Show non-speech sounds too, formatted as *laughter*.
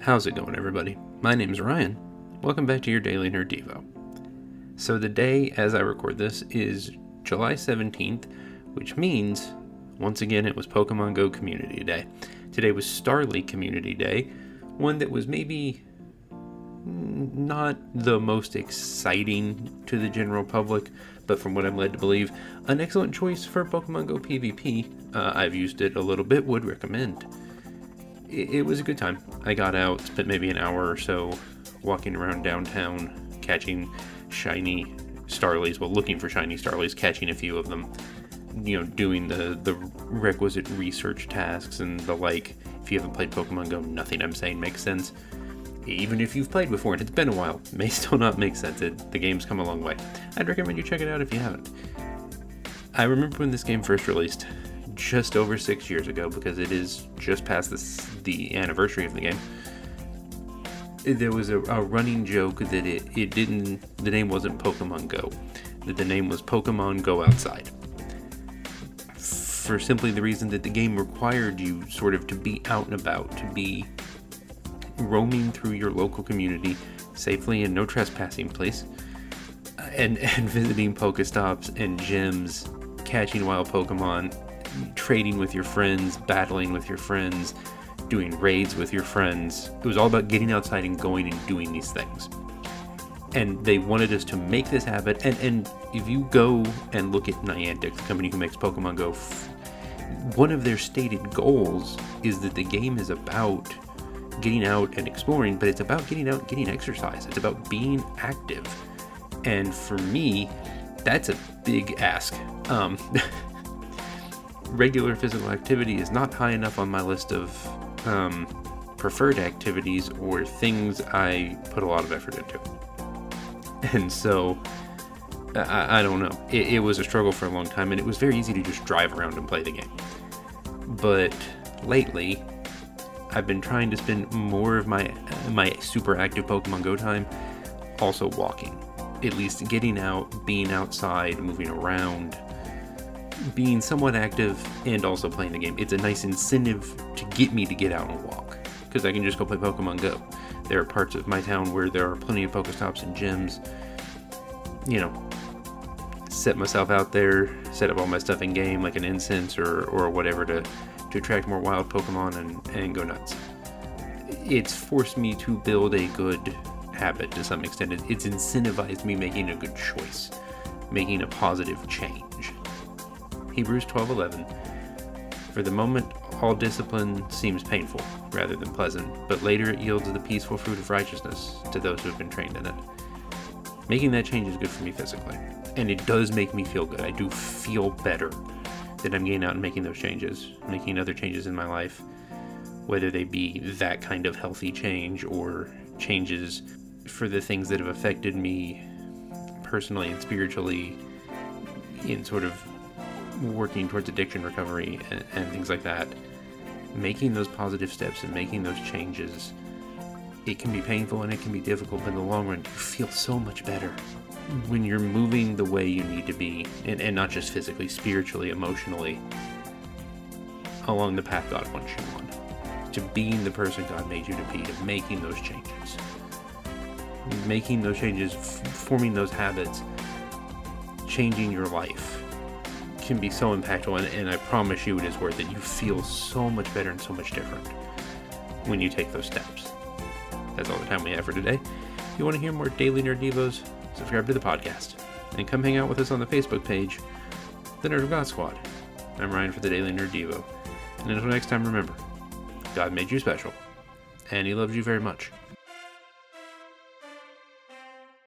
How's it going, everybody? My name's Ryan. Welcome back to your Daily Nerd Devo. So, the day as I record this is July 17th, which means, once again, it was Pokemon Go Community Day. Today was Starly Community Day, one that was maybe not the most exciting to the general public, but from what I'm led to believe, an excellent choice for Pokemon Go PvP. Uh, I've used it a little bit, would recommend it, it was a good time. I got out, spent maybe an hour or so walking around downtown, catching shiny starlies, well, looking for shiny starlies, catching a few of them, you know, doing the, the requisite research tasks and the like. If you haven't played Pokemon Go, nothing I'm saying makes sense. Even if you've played before and it's been a while, *laughs* may still not make sense. It, the game's come a long way. I'd recommend you check it out if you haven't. I remember when this game first released, just over six years ago because it is just past this, the anniversary of the game. There was a, a running joke that it, it didn't, the name wasn't Pokemon Go, that the name was Pokemon Go Outside. For simply the reason that the game required you sort of to be out and about, to be roaming through your local community safely and no trespassing, place, and, *laughs* and visiting Pokestops and gyms, catching wild Pokemon, trading with your friends, battling with your friends, doing raids with your friends. It was all about getting outside and going and doing these things. And they wanted us to make this habit. And, and if you go and look at Niantic, the company who makes Pokemon Go, one of their stated goals is that the game is about getting out and exploring, but it's about getting out, getting exercise. It's about being active. And for me, that's a big ask. Um, *laughs* regular physical activity is not high enough on my list of um, preferred activities or things I put a lot of effort into. And so, I, I don't know. It, it, was a struggle for a long time, and it was very easy to just drive around and play the game. But lately, I've been trying to spend more of my my super active Pokemon Go time also walking. At least getting out, being outside, moving around, being somewhat active and also playing the game. It's a nice incentive to get me to get out and walk because I can just go play Pokemon Go. There are parts of my town where there are plenty of Pokestops and gyms. You know, set myself out there, set up all my stuff in game like an incense or, or whatever to, to attract more wild Pokemon and, and go nuts. It's forced me to build a good habit to some extent. It's incentivized me making a good choice, making a positive change. Hebrews 12:11. For the moment, all discipline seems painful rather than pleasant, but later it yields the peaceful fruit of righteousness to those who have been trained in it. Making that change is good for me physically, and it does make me feel good. I do feel better that I'm getting out and making those changes, making other changes in my life, whether they be that kind of healthy change or changes for the things that have affected me personally and spiritually in sort of working towards addiction recovery and, and things like that, making those positive steps and making those changes, it can be painful and it can be difficult, but in the long run, you feel so much better when you're moving the way you need to be, and, and not just physically, spiritually, emotionally, along the path God wants you on. To being the person God made you to be, to making those changes. Making those changes, f- forming those habits, changing your life can be so impactful, and, and I promise you it is worth it. You feel so much better and so much different when you take those steps. That's all the time we have for today. If you want to hear more daily Nerd Devos, subscribe to the podcast and come hang out with us on the Facebook page, The Nerd of God Squad. I'm Ryan for the Daily Nerd Devo. And until next time, remember, God made you special, and He loves you very much.